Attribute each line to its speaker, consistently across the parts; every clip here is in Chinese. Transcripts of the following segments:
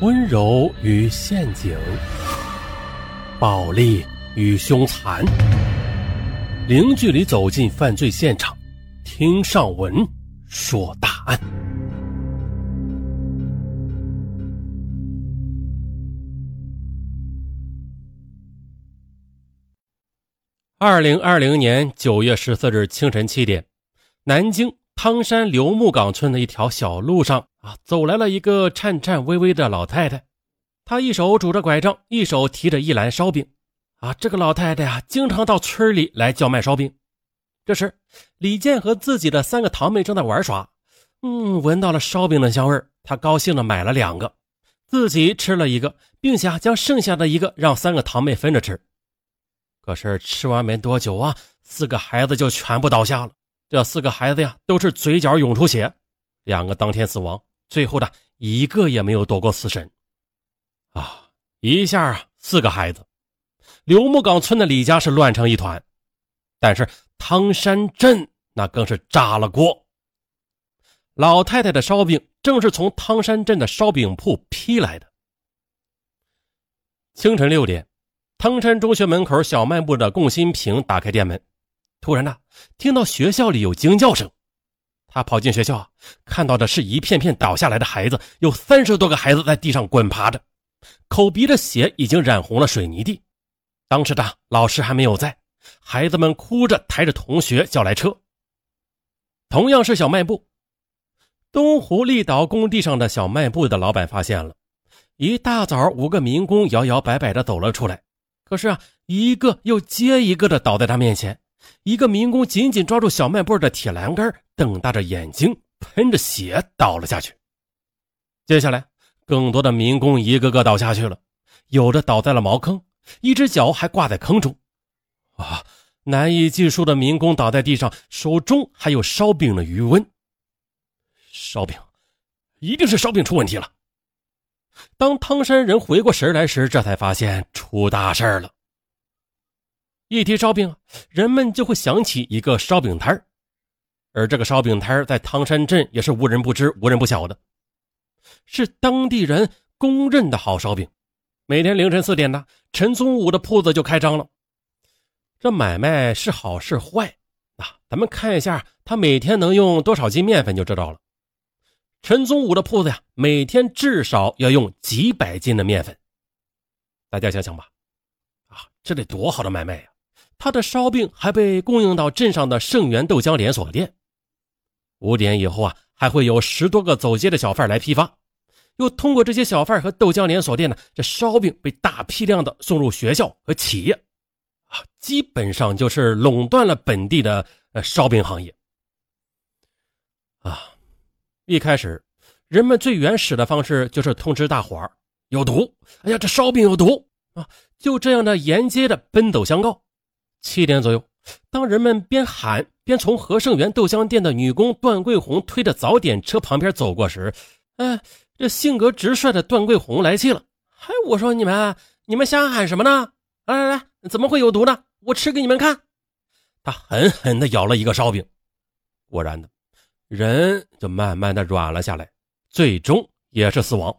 Speaker 1: 温柔与陷阱，暴力与凶残，零距离走进犯罪现场，听上文说大案。二零二零年九月十四日清晨七点，南京。汤山刘木岗村的一条小路上啊，走来了一个颤颤巍巍的老太太，她一手拄着拐杖，一手提着一篮烧饼。啊，这个老太太呀，经常到村里来叫卖烧饼。这时，李健和自己的三个堂妹正在玩耍，嗯，闻到了烧饼的香味他高兴的买了两个，自己吃了一个，并且将剩下的一个让三个堂妹分着吃。可是吃完没多久啊，四个孩子就全部倒下了。这四个孩子呀，都是嘴角涌出血，两个当天死亡，最后的一个也没有躲过死神。啊，一下啊，四个孩子，刘木岗村的李家是乱成一团，但是汤山镇那更是炸了锅。老太太的烧饼正是从汤山镇的烧饼铺批来的。清晨六点，汤山中学门口小卖部的龚新平打开店门。突然呢，听到学校里有惊叫声，他跑进学校，看到的是一片片倒下来的孩子，有三十多个孩子在地上滚爬着，口鼻的血已经染红了水泥地。当时的老师还没有在，孩子们哭着抬着同学叫来车。同样是小卖部，东湖立岛工地上的小卖部的老板发现了，一大早五个民工摇摇摆摆的走了出来，可是啊，一个又接一个的倒在他面前。一个民工紧紧抓住小卖部的铁栏杆，瞪大着眼睛，喷着血倒了下去。接下来，更多的民工一个个倒下去了，有的倒在了茅坑，一只脚还挂在坑中。啊，难以计数的民工倒在地上，手中还有烧饼的余温。烧饼，一定是烧饼出问题了。当汤山人回过神来时，这才发现出大事了。一提烧饼，人们就会想起一个烧饼摊而这个烧饼摊在汤山镇也是无人不知、无人不晓的，是当地人公认的好烧饼。每天凌晨四点呢，陈宗武的铺子就开张了。这买卖是好是坏啊？咱们看一下他每天能用多少斤面粉就知道了。陈宗武的铺子呀，每天至少要用几百斤的面粉。大家想想吧，啊，这得多好的买卖呀！他的烧饼还被供应到镇上的盛源豆浆连锁店。五点以后啊，还会有十多个走街的小贩来批发，又通过这些小贩和豆浆连锁店呢，这烧饼被大批量的送入学校和企业，啊，基本上就是垄断了本地的呃烧饼行业。啊，一开始人们最原始的方式就是通知大伙儿有毒，哎呀，这烧饼有毒啊，就这样的沿街的奔走相告。七点左右，当人们边喊边从和盛源豆浆店的女工段桂红推着早点车旁边走过时，哎，这性格直率的段桂红来气了。嗨，我说你们，你们瞎喊什么呢？来来来，怎么会有毒呢？我吃给你们看。他狠狠地咬了一个烧饼，果然的，人就慢慢的软了下来，最终也是死亡。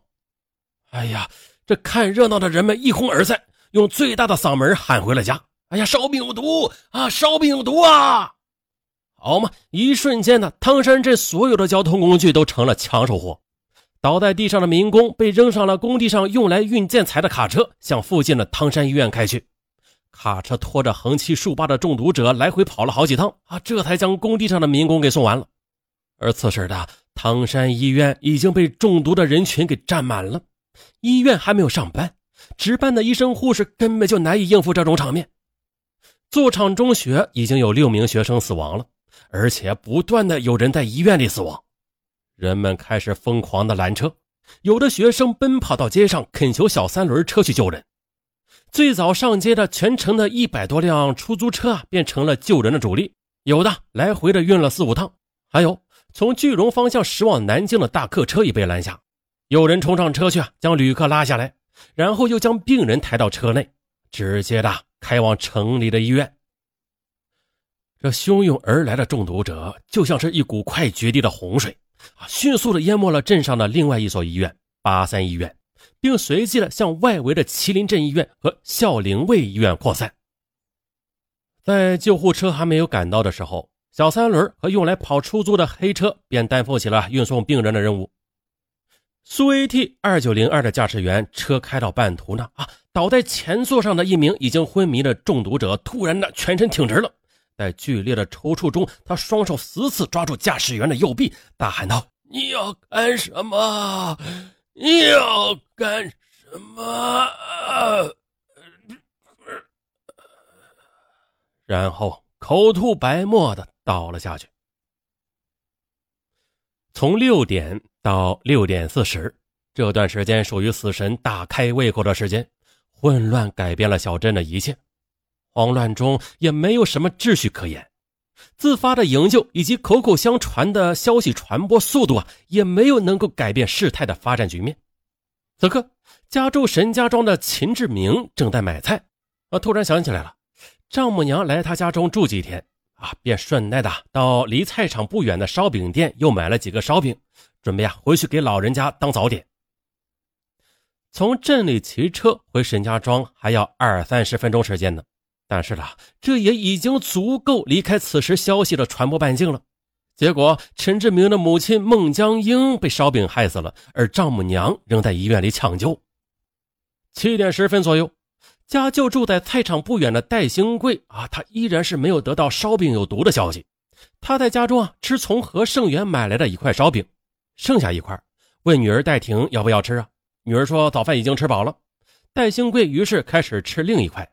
Speaker 1: 哎呀，这看热闹的人们一哄而散，用最大的嗓门喊回了家。哎呀，烧饼有毒啊！烧饼有毒啊！好嘛，一瞬间呢，汤山镇所有的交通工具都成了抢手货。倒在地上的民工被扔上了工地上用来运建材的卡车，向附近的汤山医院开去。卡车拖着横七竖八的中毒者来回跑了好几趟啊，这才将工地上的民工给送完了。而此时的汤山医院已经被中毒的人群给占满了，医院还没有上班，值班的医生护士根本就难以应付这种场面。座场中学已经有六名学生死亡了，而且不断的有人在医院里死亡。人们开始疯狂的拦车，有的学生奔跑到街上恳求小三轮车去救人。最早上街的全城的一百多辆出租车啊，变成了救人的主力。有的来回的运了四五趟，还有从句容方向驶往南京的大客车也被拦下。有人冲上车去啊，将旅客拉下来，然后又将病人抬到车内，直接的。开往城里的医院，这汹涌而来的中毒者就像是一股快决堤的洪水啊，迅速的淹没了镇上的另外一所医院——八三医院，并随即的向外围的麒麟镇医院和孝陵卫医院扩散。在救护车还没有赶到的时候，小三轮和用来跑出租的黑车便担负起了运送病人的任务。苏 AT 二九零二的驾驶员车开到半途呢，啊，倒在前座上的一名已经昏迷的中毒者突然的全身挺直了，在剧烈的抽搐中，他双手死死抓住驾驶员的右臂，大喊道：“你要干什么？你要干什么？”然后口吐白沫的倒了下去。从六点。到六点四十，这段时间属于死神大开胃口的时间，混乱改变了小镇的一切，慌乱中也没有什么秩序可言，自发的营救以及口口相传的消息传播速度啊，也没有能够改变事态的发展局面。此刻，家住沈家庄的秦志明正在买菜，啊，突然想起来了，丈母娘来他家中住几天。啊，便顺带的到离菜场不远的烧饼店又买了几个烧饼，准备啊回去给老人家当早点。从镇里骑车回沈家庄还要二三十分钟时间呢，但是呢，这也已经足够离开此时消息的传播半径了。结果，陈志明的母亲孟江英被烧饼害死了，而丈母娘仍在医院里抢救。七点十分左右。家就住在菜场不远的戴兴贵啊，他依然是没有得到烧饼有毒的消息。他在家中啊吃从和盛元买来的一块烧饼，剩下一块，问女儿戴婷要不要吃啊？女儿说早饭已经吃饱了。戴兴贵于是开始吃另一块，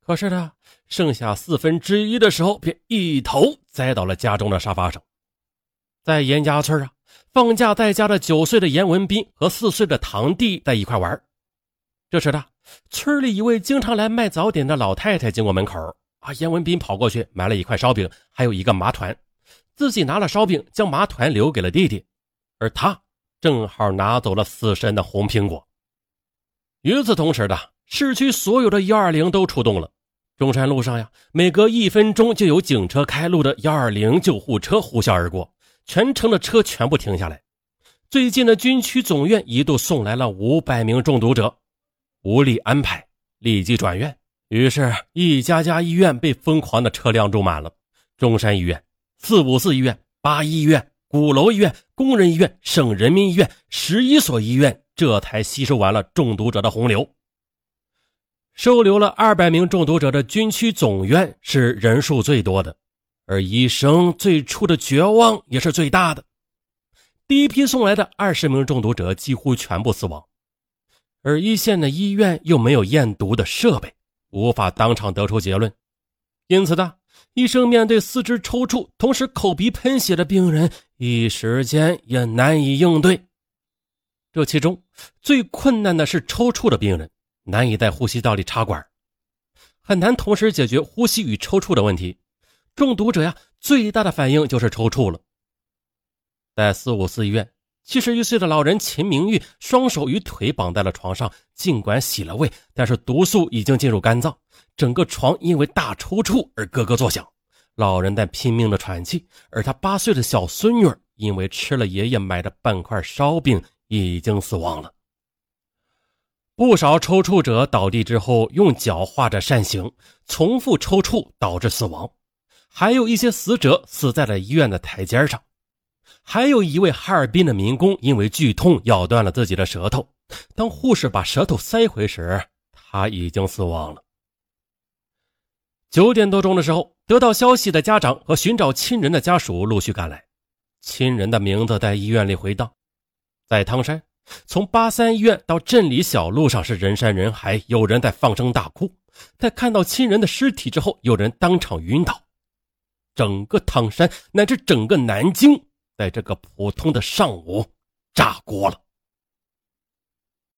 Speaker 1: 可是呢，剩下四分之一的时候，便一头栽到了家中的沙发上。在严家村啊，放假在家的九岁的严文斌和四岁的堂弟在一块玩。这时的。村里一位经常来卖早点的老太太经过门口，啊，严文斌跑过去买了一块烧饼，还有一个麻团，自己拿了烧饼，将麻团留给了弟弟，而他正好拿走了死神的红苹果。与此同时的，市区所有的幺二零都出动了，中山路上呀，每隔一分钟就有警车开路的幺二零救护车呼啸而过，全城的车全部停下来。最近的军区总院一度送来了五百名中毒者。无力安排，立即转院。于是，一家家医院被疯狂的车辆住满了。中山医院、四五四医院、八一医院、鼓楼医院、工人医院、省人民医院，十一所医院这才吸收完了中毒者的洪流。收留了二百名中毒者的军区总院是人数最多的，而医生最初的绝望也是最大的。第一批送来的二十名中毒者几乎全部死亡。而一线的医院又没有验毒的设备，无法当场得出结论，因此呢，医生面对四肢抽搐、同时口鼻喷血的病人，一时间也难以应对。这其中最困难的是抽搐的病人，难以在呼吸道里插管，很难同时解决呼吸与抽搐的问题。中毒者呀，最大的反应就是抽搐了。在四五四医院。七十一岁的老人秦明玉双手与腿绑在了床上，尽管洗了胃，但是毒素已经进入肝脏，整个床因为大抽搐而咯咯作响。老人在拼命的喘气，而他八岁的小孙女因为吃了爷爷买的半块烧饼，已经死亡了。不少抽搐者倒地之后用脚画着扇形，重复抽搐导致死亡，还有一些死者死在了医院的台阶上。还有一位哈尔滨的民工，因为剧痛咬断了自己的舌头。当护士把舌头塞回时，他已经死亡了。九点多钟的时候，得到消息的家长和寻找亲人的家属陆续赶来。亲人的名字在医院里回荡。在汤山，从八三医院到镇里小路上是人山人海，有人在放声大哭。在看到亲人的尸体之后，有人当场晕倒。整个汤山乃至整个南京。在这个普通的上午，炸锅了。